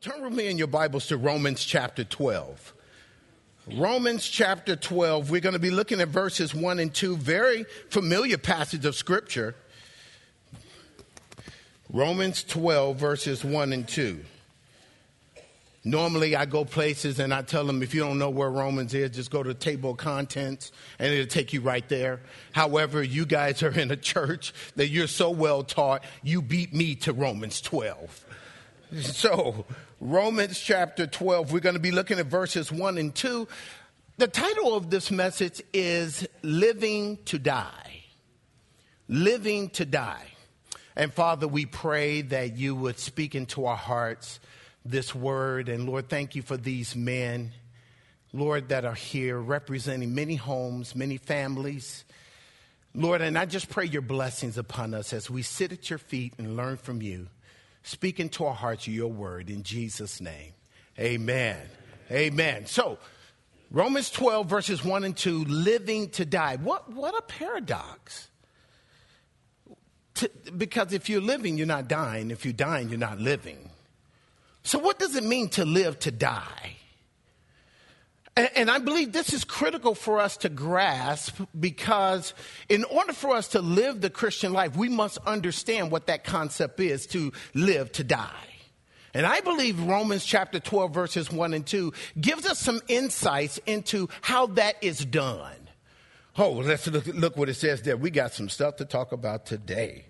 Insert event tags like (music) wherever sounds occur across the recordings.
Turn with me in your Bibles to Romans chapter 12. Romans chapter 12, we're going to be looking at verses 1 and 2, very familiar passage of Scripture. Romans 12, verses 1 and 2. Normally, I go places and I tell them if you don't know where Romans is, just go to the table of contents and it'll take you right there. However, you guys are in a church that you're so well taught, you beat me to Romans 12. So, Romans chapter 12, we're going to be looking at verses 1 and 2. The title of this message is Living to Die. Living to Die. And Father, we pray that you would speak into our hearts this word. And Lord, thank you for these men, Lord, that are here representing many homes, many families. Lord, and I just pray your blessings upon us as we sit at your feet and learn from you. Speak into our hearts your word in Jesus' name. Amen. Amen. So, Romans 12, verses 1 and 2, living to die. What, what a paradox. To, because if you're living, you're not dying. If you're dying, you're not living. So, what does it mean to live to die? And, I believe this is critical for us to grasp because, in order for us to live the Christian life, we must understand what that concept is to live to die. And I believe Romans chapter 12, verses 1 and 2 gives us some insights into how that is done. Oh, let's look, look what it says there. We got some stuff to talk about today.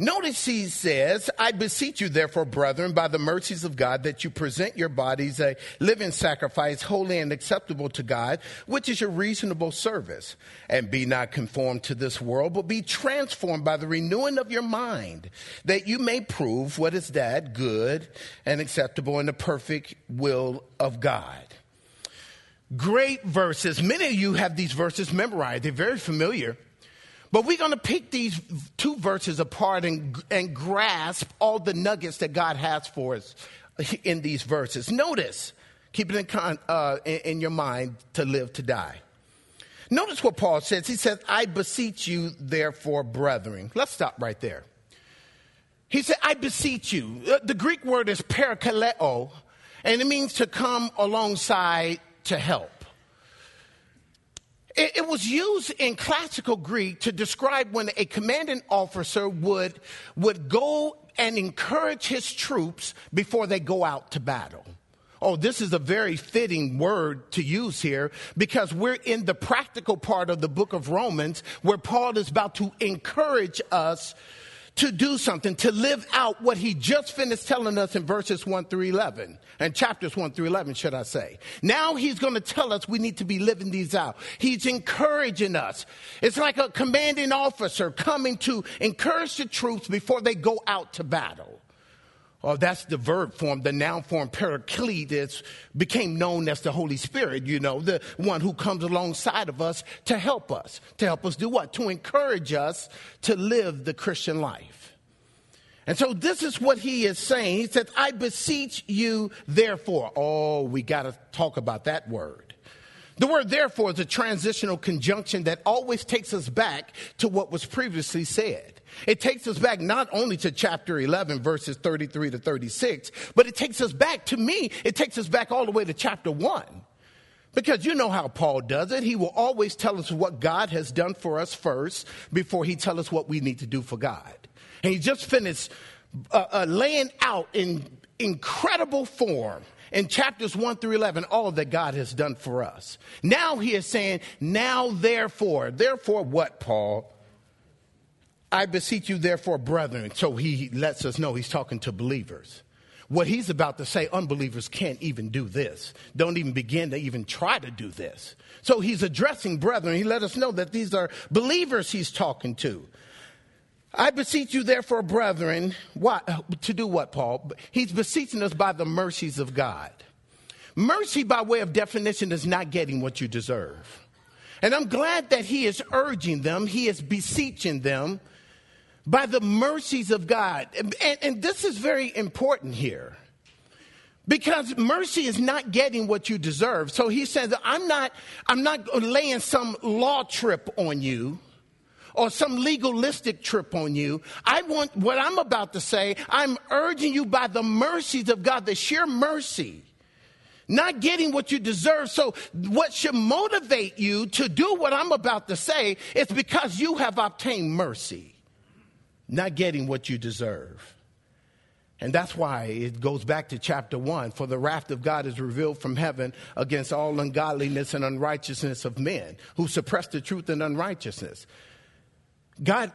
Notice he says, I beseech you, therefore, brethren, by the mercies of God, that you present your bodies a living sacrifice, holy and acceptable to God, which is your reasonable service. And be not conformed to this world, but be transformed by the renewing of your mind, that you may prove what is that good and acceptable in the perfect will of God. Great verses. Many of you have these verses memorized. They're very familiar. But we're going to pick these two verses apart and, and grasp all the nuggets that God has for us in these verses. Notice, keep it in, con, uh, in, in your mind to live to die. Notice what Paul says. He says, I beseech you, therefore, brethren. Let's stop right there. He said, I beseech you. Uh, the Greek word is parakaleo, and it means to come alongside to help. It, it, was used in classical Greek to describe when a commanding officer would, would go and encourage his troops before they go out to battle. Oh, this is a very fitting word to use here because we're in the practical part of the book of Romans where Paul is about to encourage us to do something, to live out what he just finished telling us in verses 1 through 11, and chapters 1 through 11, should I say. Now he's going to tell us we need to be living these out. He's encouraging us. It's like a commanding officer coming to encourage the troops before they go out to battle. Oh, that's the verb form. The noun form parakletos became known as the Holy Spirit, you know, the one who comes alongside of us to help us. To help us do what? To encourage us to live the Christian life. And so this is what he is saying. He says, I beseech you, therefore. Oh, we got to talk about that word. The word therefore is a transitional conjunction that always takes us back to what was previously said. It takes us back not only to chapter 11, verses 33 to 36, but it takes us back, to me, it takes us back all the way to chapter 1. Because you know how Paul does it. He will always tell us what God has done for us first before he tells us what we need to do for God. And he just finished uh, uh, laying out in incredible form in chapters 1 through 11 all that God has done for us. Now he is saying, now therefore, therefore what, Paul? I beseech you, therefore, brethren. So he lets us know he's talking to believers. What he's about to say, unbelievers can't even do this. Don't even begin to even try to do this. So he's addressing brethren. He let us know that these are believers he's talking to. I beseech you, therefore, brethren, what, to do what, Paul? He's beseeching us by the mercies of God. Mercy, by way of definition, is not getting what you deserve. And I'm glad that he is urging them, he is beseeching them by the mercies of God. And, and, this is very important here. Because mercy is not getting what you deserve. So he says, I'm not, I'm not laying some law trip on you or some legalistic trip on you. I want what I'm about to say, I'm urging you by the mercies of God, the sheer mercy not getting what you deserve. So, what should motivate you to do what I'm about to say is because you have obtained mercy, not getting what you deserve. And that's why it goes back to chapter one. For the wrath of God is revealed from heaven against all ungodliness and unrighteousness of men who suppress the truth and unrighteousness. God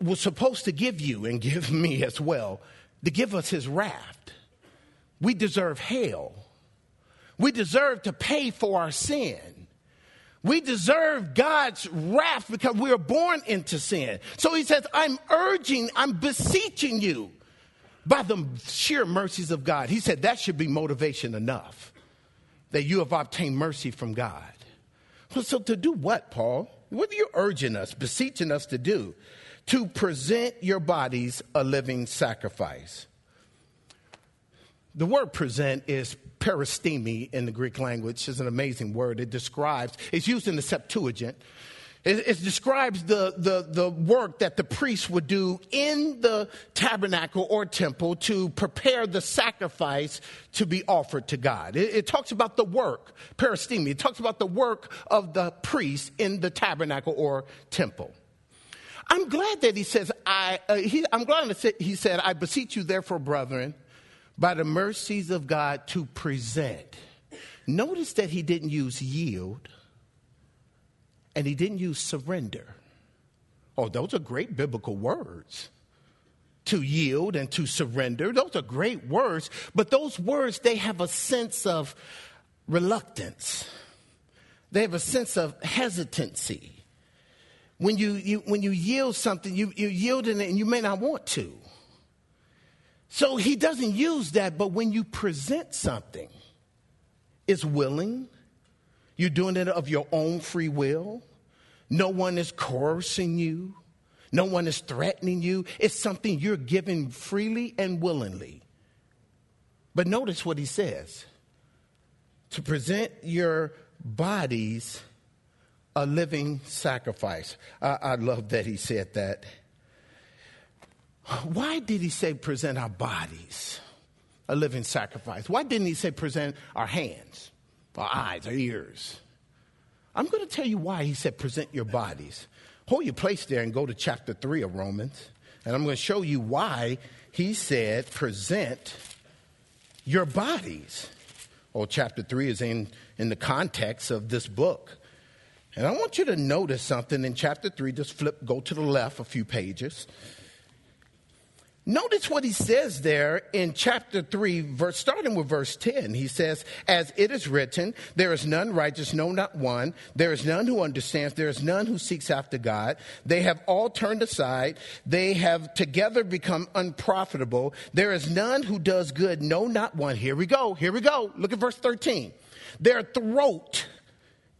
was supposed to give you and give (laughs) me as well to give us his wrath. We deserve hell. We deserve to pay for our sin. We deserve God's wrath because we are born into sin. So he says, I'm urging, I'm beseeching you by the sheer mercies of God. He said that should be motivation enough that you have obtained mercy from God. So to do what, Paul? What are you urging us, beseeching us to do? To present your bodies a living sacrifice. The word present is peristemi in the Greek language. It's an amazing word. It describes, it's used in the Septuagint. It, it, describes the, the, the work that the priest would do in the tabernacle or temple to prepare the sacrifice to be offered to God. It, it talks about the work, peristemi. It talks about the work of the priest in the tabernacle or temple. I'm glad that he says, I, uh, he, I'm glad that he said, I beseech you therefore, brethren, by the mercies of God to present. Notice that he didn't use yield and he didn't use surrender. Oh, those are great biblical words. To yield and to surrender, those are great words, but those words, they have a sense of reluctance. They have a sense of hesitancy. When you, you when you yield something, you, you yield it and you may not want to. So he doesn't use that, but when you present something, it's willing, you're doing it of your own free will, no one is coercing you, no one is threatening you. It's something you're giving freely and willingly. But notice what he says to present your bodies a living sacrifice. I, I love that he said that. Why did he say present our bodies a living sacrifice? Why didn't he say present our hands, our eyes, our ears? I'm going to tell you why he said present your bodies. Hold your place there and go to chapter 3 of Romans. And I'm going to show you why he said present your bodies. Oh, chapter 3 is in, in the context of this book. And I want you to notice something in chapter 3. Just flip, go to the left a few pages. Notice what he says there in chapter 3, verse, starting with verse 10. He says, As it is written, there is none righteous, no, not one. There is none who understands. There is none who seeks after God. They have all turned aside. They have together become unprofitable. There is none who does good, no, not one. Here we go. Here we go. Look at verse 13. Their throat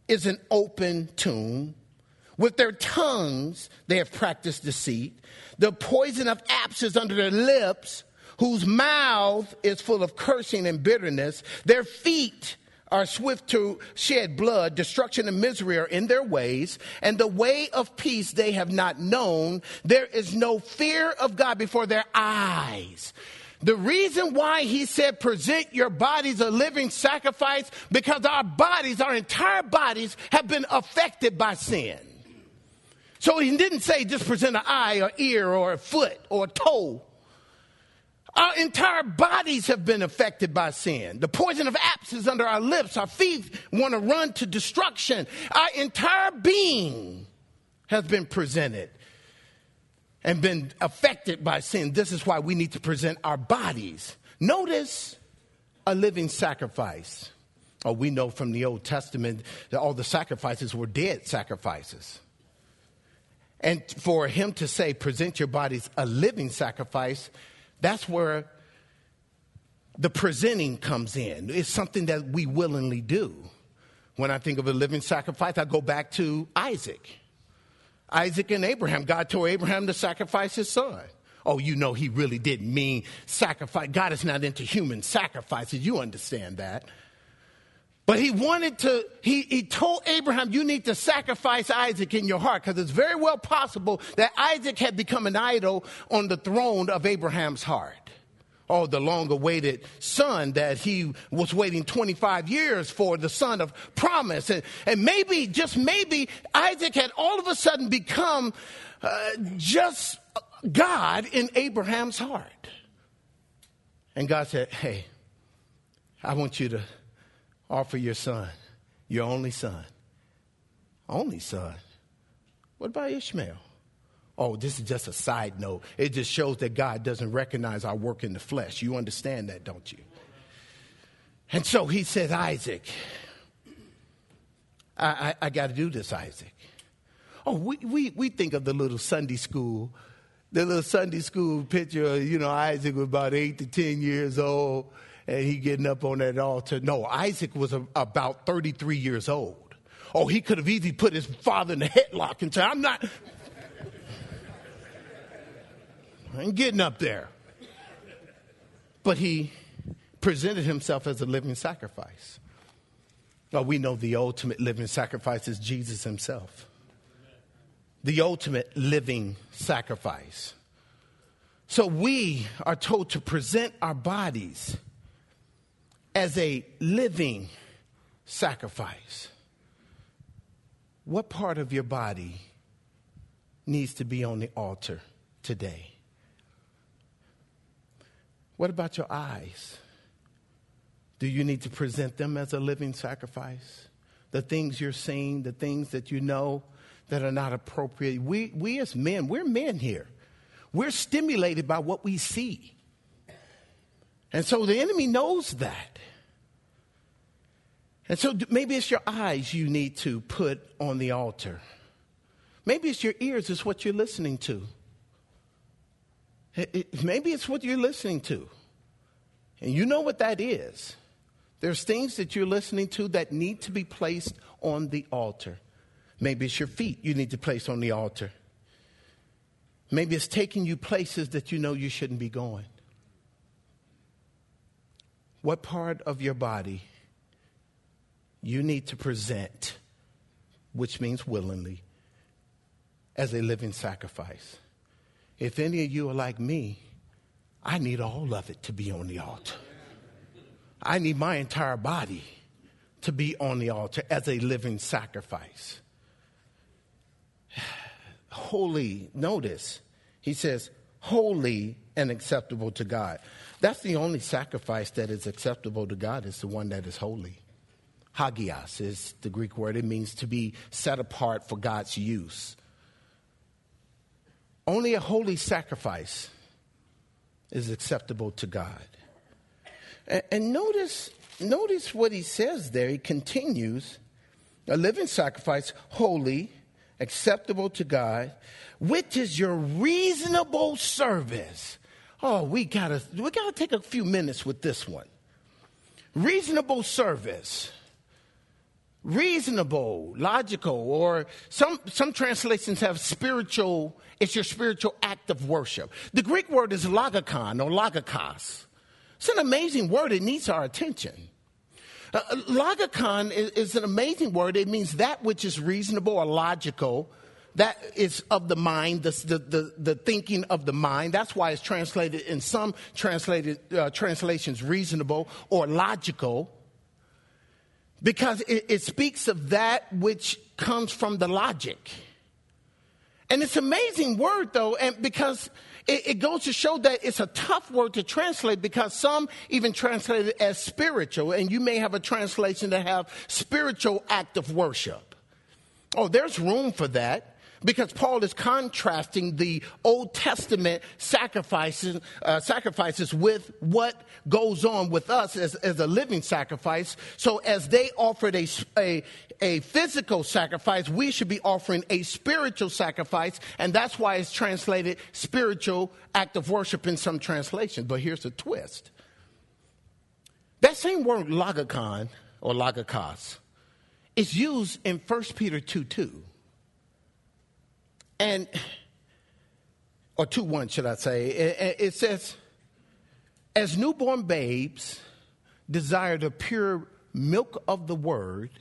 is an open tomb. With their tongues, they have practiced deceit. The poison of apes is under their lips, whose mouth is full of cursing and bitterness. Their feet are swift to shed blood. Destruction and misery are in their ways, and the way of peace they have not known. There is no fear of God before their eyes. The reason why he said present your bodies a living sacrifice because our bodies, our entire bodies have been affected by sin. So he didn't say just present an eye or ear or a foot or a toe. Our entire bodies have been affected by sin. The poison of apes is under our lips. Our feet want to run to destruction. Our entire being has been presented and been affected by sin. This is why we need to present our bodies. Notice a living sacrifice. Oh, we know from the Old Testament that all the sacrifices were dead sacrifices. And for him to say, present your bodies a living sacrifice, that's where the presenting comes in. It's something that we willingly do. When I think of a living sacrifice, I go back to Isaac. Isaac and Abraham. God told Abraham to sacrifice his son. Oh, you know, he really didn't mean sacrifice. God is not into human sacrifices. You understand that. But he wanted to, he, he told Abraham, you need to sacrifice Isaac in your heart because it's very well possible that Isaac had become an idol on the throne of Abraham's heart. Oh, the long awaited son that he was waiting 25 years for, the son of promise. And, and maybe, just maybe, Isaac had all of a sudden become uh, just God in Abraham's heart. And God said, Hey, I want you to offer your son, your only son. Only son. What about Ishmael? Oh, this is just a side note. It just shows that God doesn't recognize our work in the flesh. You understand that, don't you? And so he says, Isaac, I, I, I got to do this, Isaac. Oh, we, we, we think of the little Sunday school the little Sunday school picture, you know, Isaac was about eight to 10 years old and he getting up on that altar. No, Isaac was a, about 33 years old. Oh, he could have easily put his father in a headlock and said, I'm not, I ain't getting up there. But he presented himself as a living sacrifice. Well, we know the ultimate living sacrifice is Jesus himself the ultimate living sacrifice. So we are told to present our bodies as a living sacrifice. What part of your body needs to be on the altar today? What about your eyes? Do you need to present them as a living sacrifice? The things you're seeing, the things that you know that are not appropriate. We, we as men, we're men here. We're stimulated by what we see. And so the enemy knows that. And so maybe it's your eyes you need to put on the altar. Maybe it's your ears, it's what you're listening to. maybe it's what you're listening to. And you know what that is. There's things that you're listening to that need to be placed on the altar. Maybe it's your feet you need to place on the altar. Maybe it's taking you places that you know you shouldn't be going. What part of your body you need to present, which means willingly, as a living sacrifice? If any of you are like me, I need all of it to be on the altar. I need my entire body to be on the altar as a living sacrifice (sighs) holy, notice, he says, holy and acceptable to God. That's the only sacrifice that is acceptable to God, is the one that is holy. Hagios is the Greek word. It means to be set apart for God's use. Only a holy sacrifice is acceptable to God. And, and notice, notice what he says there. He continues a living sacrifice, holy acceptable to God, which is your reasonable service. Oh, we gotta we gotta take a few minutes with this one. Reasonable service. Reasonable, logical, or some some translations have spiritual, it's your spiritual act of worship. The Greek word is logikon or logikos. It's an amazing word, it needs our attention. Uh, logikon is, is an amazing word. It means that which is reasonable or logical that is of the mind, the, the, the, thinking of the mind. That's why it's translated in some translated uh, translations reasonable or logical, because it, it speaks of that which comes from the logic. And it's an amazing word, though, and because it, it, goes to show that it's a tough word to translate because some even translate it as spiritual, and you may have a translation that have spiritual act of worship. Oh, there's room for that because Paul is contrasting the Old Testament sacrifices, uh, sacrifices with what goes on with us as, as a living sacrifice. So as they offered a, a, a physical sacrifice, we should be offering a spiritual sacrifice, and that's why it's translated spiritual act of worship in some translations. But here's the twist. That same word logikon or logikos is used in 1 Peter 2 2. And, or 2 1, should I say. It says, as newborn babes desire the pure milk of the word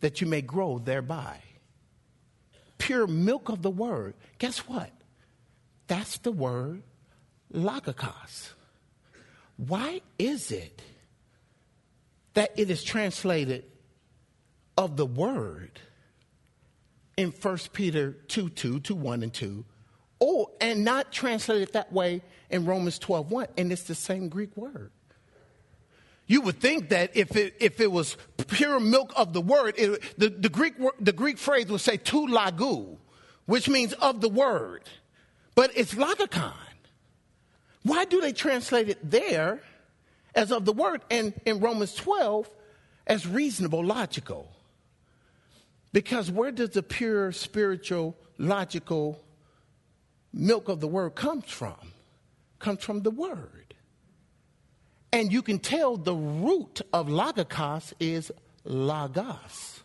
that you may grow thereby. Pure milk of the word. Guess what? That's the word logikos. Why is it that it is translated of the word in 1 Peter 2 2 to 1 and 2, or and not translated that way in Romans 12 1, and it's the same Greek word. You would think that if it, if it was pure milk of the word, it, the, the, Greek, the Greek phrase would say tu lagu, which means of the word. But it's logikon. Why do they translate it there as of the word and in Romans 12 as reasonable, logical? Because where does the pure spiritual, logical milk of the word comes from? Comes from the word. And you can tell the root of logikos is logos,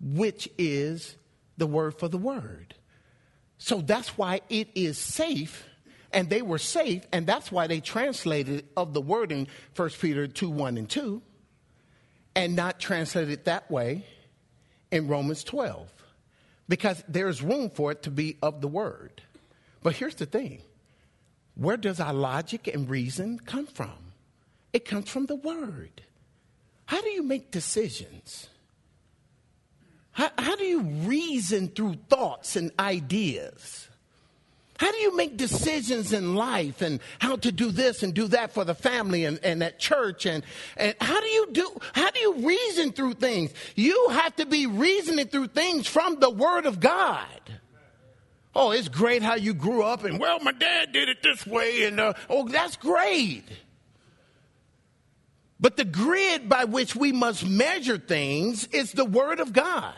which is the word for the word. So that's why it is safe and they were safe, and that's why they translated of the word in 1 Peter 2 1 and 2, and not translated that way in Romans 12, because there's room for it to be of the word. But here's the thing where does our logic and reason come from? It comes from the word. How do you make decisions? How, how do you reason through thoughts and ideas? How do you make decisions in life and how to do this and do that for the family and, and at church? And, and how do you do, how do you reason through things? You have to be reasoning through things from the Word of God. Oh, it's great how you grew up and, well, my dad did it this way. And, uh, oh, that's great. But the grid by which we must measure things is the Word of God.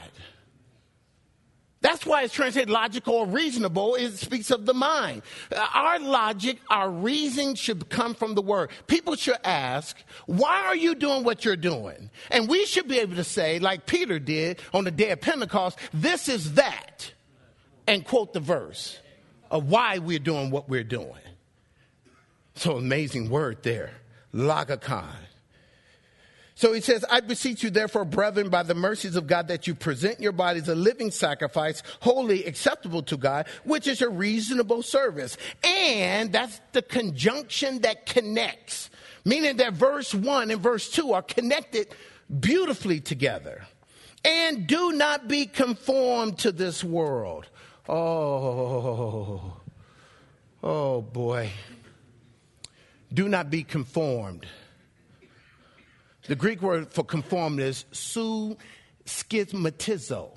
That's why it's translated logical or reasonable. It speaks of the mind. Uh, our logic, our reasoning should come from the word. People should ask, why are you doing what you're doing? And we should be able to say, like Peter did on the day of Pentecost, this is that, and quote the verse of why we're doing what we're doing. So amazing word there, logikon. So he says, I beseech you, therefore, brethren, by the mercies of God, that you present your bodies a living sacrifice, wholly acceptable to God, which is a reasonable service. And that's the conjunction that connects, meaning that verse 1 and verse 2 are connected beautifully together. And do not be conformed to this world. Oh, oh boy. Do not be conformed the Greek word for conform is su schismatizo.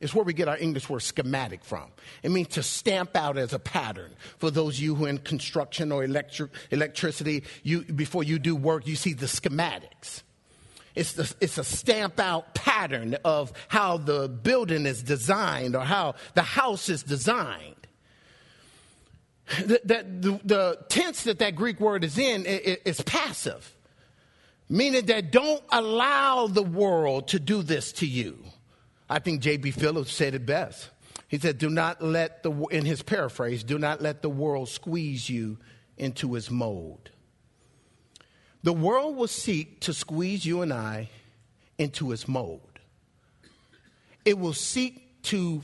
It's where we get our English word schematic from. It means to stamp out as a pattern. For those of you who are in construction or electric, electricity, you, before you do work, you see the schematics. It's, the, it's a stamp out pattern of how the building is designed or how the house is designed. The, the, the tense that that Greek word is in is passive meaning that don't allow the world to do this to you. I think J.B. Phillips said it best. He said, Do not let the, in his paraphrase, do not let the world squeeze you into its mold. The world will seek to squeeze you and I into its mold. It will seek to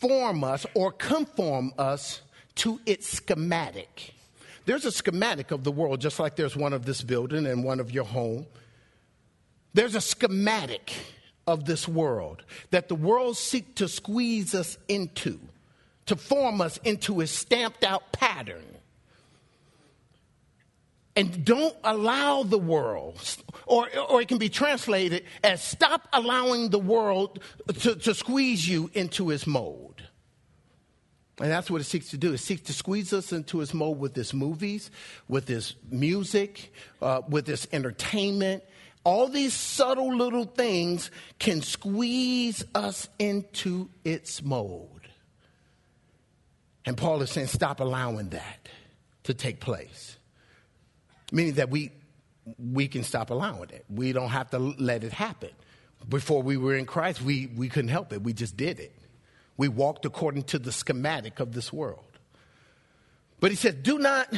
form us or conform us to its schematic. There's a schematic of the world, just like there's one of this building and one of your home. There's a schematic of this world that the world seeks to squeeze us into, to form us into a stamped out pattern. And don't allow the world, or, or it can be translated as stop allowing the world to, to squeeze you into its mold. And that's what it seeks to do. It seeks to squeeze us into its mold with its movies, with its music, uh, with its entertainment. All these subtle little things can squeeze us into its mold. And Paul is saying, stop allowing that to take place. Meaning that we we can stop allowing it. We don't have to let it happen. Before we were in Christ, we, we couldn't help it. We just did it. We walked according to the schematic of this world. But he said, Do not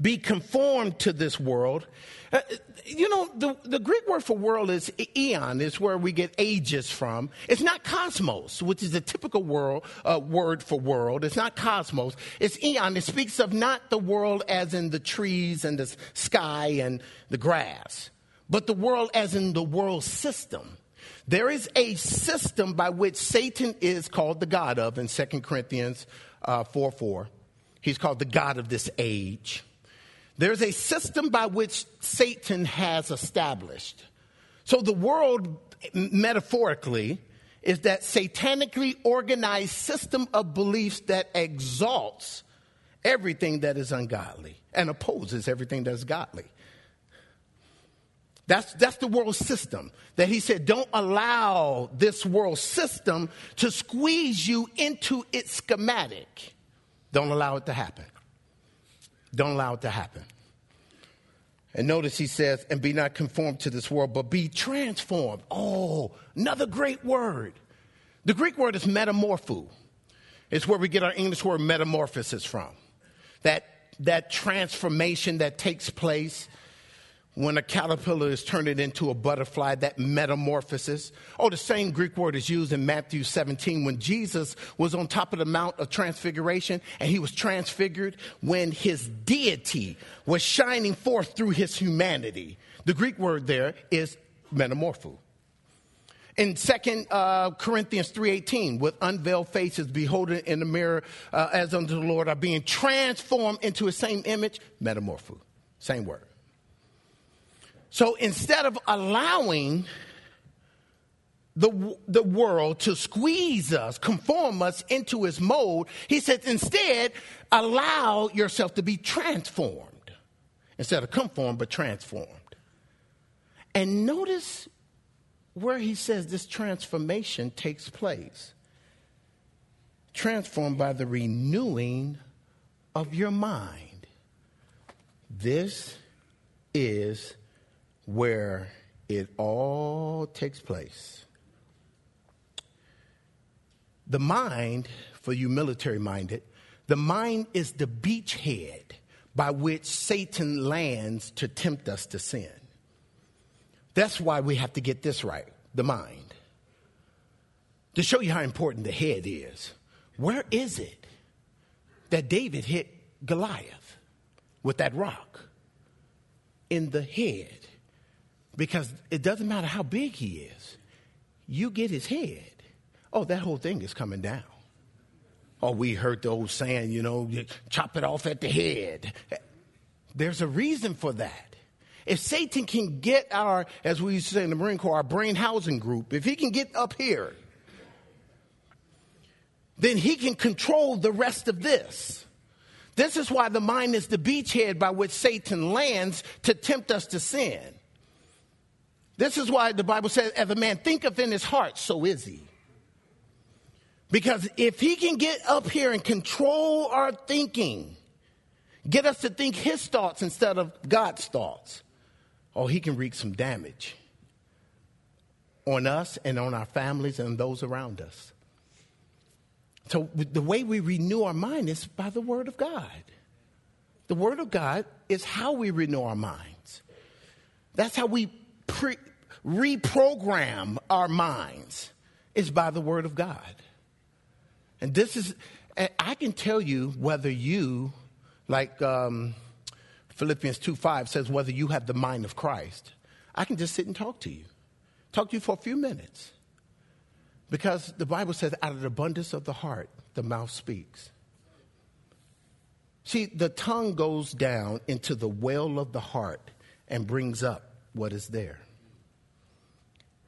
be conformed to this world. Uh, you know, the, the Greek word for world is eon, is where we get ages from. It's not cosmos, which is a typical world, uh, word for world. It's not cosmos. It's eon. It speaks of not the world as in the trees and the sky and the grass, but the world as in the world system. There is a system by which Satan is called the God of in 2 Corinthians uh, 4 4. He's called the God of this age. There's a system by which Satan has established. So the world, metaphorically, is that satanically organized system of beliefs that exalts everything that is ungodly and opposes everything that is godly. That's, that's the world system that he said, don't allow this world system to squeeze you into its schematic. Don't allow it to happen. Don't allow it to happen. And notice he says, and be not conformed to this world, but be transformed. Oh, another great word. The Greek word is metamorpho. It's where we get our English word metamorphosis from. That, that transformation that takes place when a caterpillar is turned into a butterfly, that metamorphosis. Oh, the same Greek word is used in Matthew 17 when Jesus was on top of the Mount of Transfiguration and he was transfigured when his deity was shining forth through his humanity. The Greek word there is metamorpho. In 2 uh, Corinthians 3.18, with unveiled faces beholding in the mirror uh, as unto the Lord are being transformed into the same image, metamorpho. Same word. So instead of allowing the, the world to squeeze us, conform us into its mold, he says instead, allow yourself to be transformed. Instead of conformed, but transformed. And notice where he says this transformation takes place transformed by the renewing of your mind. This is where it all takes place. The mind, for you military minded, the mind is the beachhead by which Satan lands to tempt us to sin. That's why we have to get this right the mind. To show you how important the head is, where is it that David hit Goliath with that rock? In the head because it doesn't matter how big he is, you get his head. Oh, that whole thing is coming down. Oh, we heard the old saying, you know, chop it off at the head. There's a reason for that. If Satan can get our, as we used to say in the Marine Corps, our brain housing group, if he can get up here, then he can control the rest of this. This is why the mind is the beachhead by which Satan lands to tempt us to sin. This is why the Bible says, as a man thinketh in his heart, so is he. Because if he can get up here and control our thinking, get us to think his thoughts instead of God's thoughts, oh, he can wreak some damage on us and on our families and those around us. So the way we renew our mind is by the Word of God. The Word of God is how we renew our minds. That's how we pre- reprogram our minds is by the Word of God. And this is, I can tell you whether you, like um, Philippians 2 5 says, whether you have the mind of Christ. I can just sit and talk to you, talk to you for a few minutes. Because the Bible says, out of the abundance of the heart, the mouth speaks. See, the tongue goes down into the well of the heart and brings up what is there.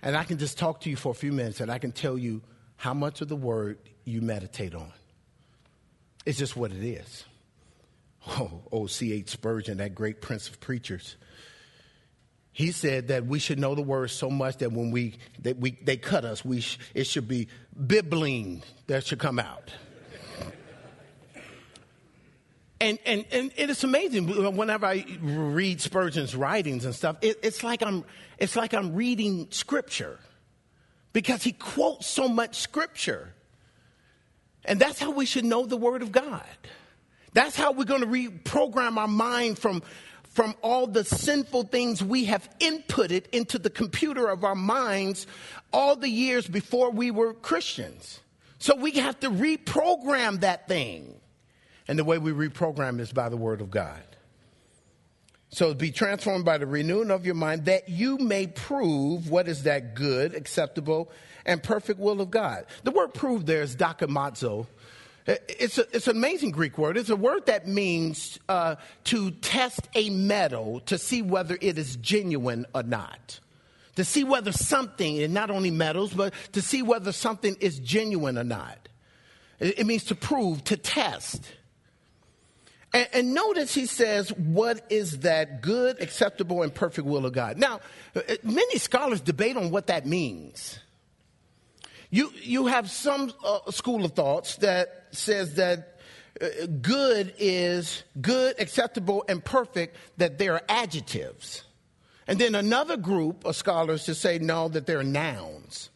And I can just talk to you for a few minutes and I can tell you how much of the word you meditate on. It's just what it is. (laughs) Oh, oh C.H. Spurgeon, that great prince of preachers. He said that we should know the word so much that when we, that we they cut us, we sh- it should be bibline that should come out. And, and, and it is amazing whenever I read Spurgeon's writings and stuff, it, it's, like I'm, it's like I'm reading scripture because he quotes so much scripture. And that's how we should know the Word of God. That's how we're going to reprogram our mind from, from all the sinful things we have inputted into the computer of our minds all the years before we were Christians. So we have to reprogram that thing. And the way we reprogram is by the Word of God. So be transformed by the renewing of your mind that you may prove what is that good, acceptable, and perfect will of God. The word prove there is dokimazo. It's, a, it's an amazing Greek word. It's a word that means uh, to test a metal to see whether it is genuine or not. To see whether something, and not only metals, but to see whether something is genuine or not. It, it means to prove, to test. And, and, notice he says, What is that good, acceptable, and perfect will of God? Now, uh, many scholars debate on what that means. You, you have some uh, school of thoughts that says that uh, good is good, acceptable, and perfect, that they are adjectives. And then another group of scholars to say no, that they're nouns.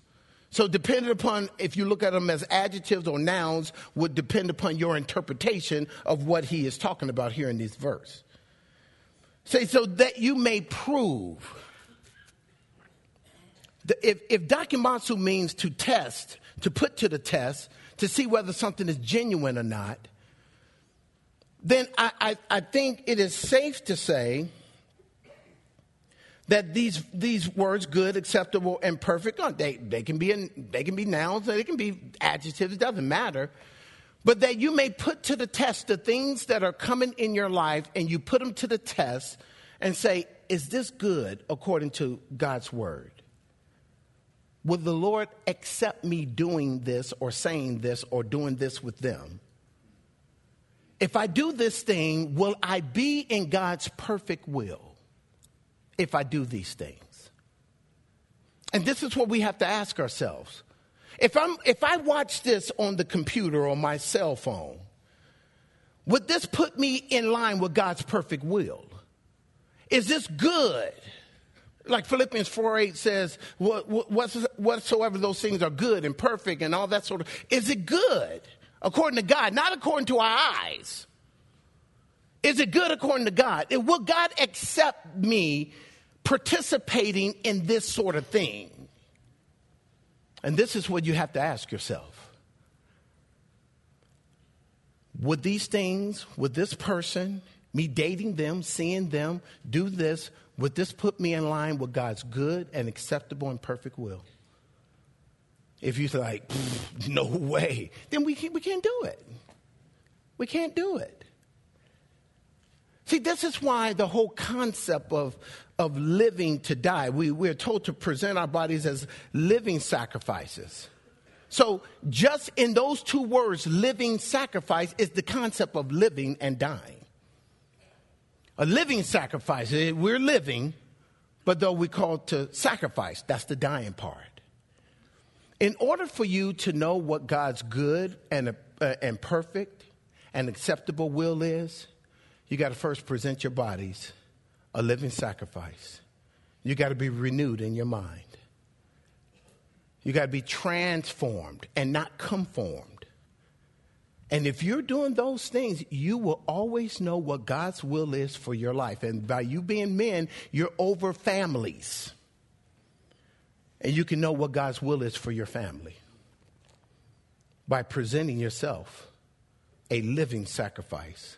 So, depending upon if you look at them as adjectives or nouns, would depend upon your interpretation of what he is talking about here in this verse. Say, so that you may prove. If, if dokimazo means to test, to put to the test, to see whether something is genuine or not, then I, I, I think it is safe to say that these these words good acceptable and perfect oh, they, they can be in, they can be nouns they can be adjectives it doesn't matter. But that you may put to the test the things that are coming in your life and you put them to the test and say is this good according to god's word? Will the lord accept me doing this or saying this or doing this with them? If i do this thing will i be in god's perfect will if I do these things? And this is what we have to ask ourselves. If, I'm, if I watch this on the computer or my cell phone, would this put me in line with God's perfect will? Is this good? Like Philippians 4 8 says, whatsoever those things are good and perfect and all that sort of, is it good according to God, not according to our eyes? Is it good according to God? Will God accept me participating in this sort of thing? And this is what you have to ask yourself. Would these things, would this person, me dating them, seeing them, do this, would this put me in line with God's good and acceptable and perfect will? If you're like, no way, then we can't, we can't do it. We can't do it. See, this is why the whole concept of, of living to die, we, we're told to present our bodies as living sacrifices. So, just in those two words, living sacrifice, is the concept of living and dying. A living sacrifice, eh, we're living, but though we call to sacrifice, that's the dying part. In order for you to know what God's good and, uh, and perfect and acceptable will is, you got to first present your bodies a living sacrifice. You got to be renewed in your mind. You got to be transformed and not conformed. And if you're doing those things, you will always know what God's will is for your life. And by you being men, you're over families. And you can know what God's will is for your family by presenting yourself a living sacrifice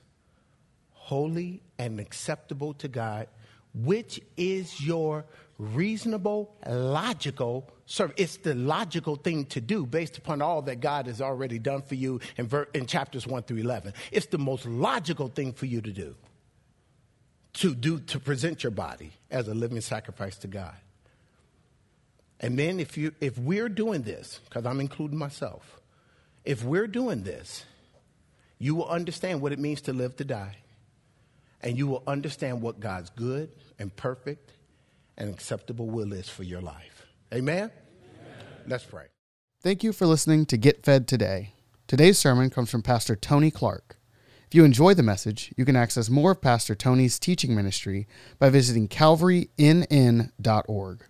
holy and acceptable to God, which is your reasonable, logical service. It's the logical thing to do based upon all that God has already done for you in, ver- in chapters 1 through 11. It's the most logical thing for you to do. To do to present your body as a living sacrifice to God. And then if you if we're doing this, because I'm including myself, if we're doing this, you will understand what it means to live to die and you will understand what God's good and perfect and acceptable will is for your life. Amen? Amen? Let's pray. Thank you for listening to Get Fed Today. Today's sermon comes from Pastor Tony Clark. If you enjoy the message, you can access more of Pastor Tony's teaching ministry by visiting calvarynn.org.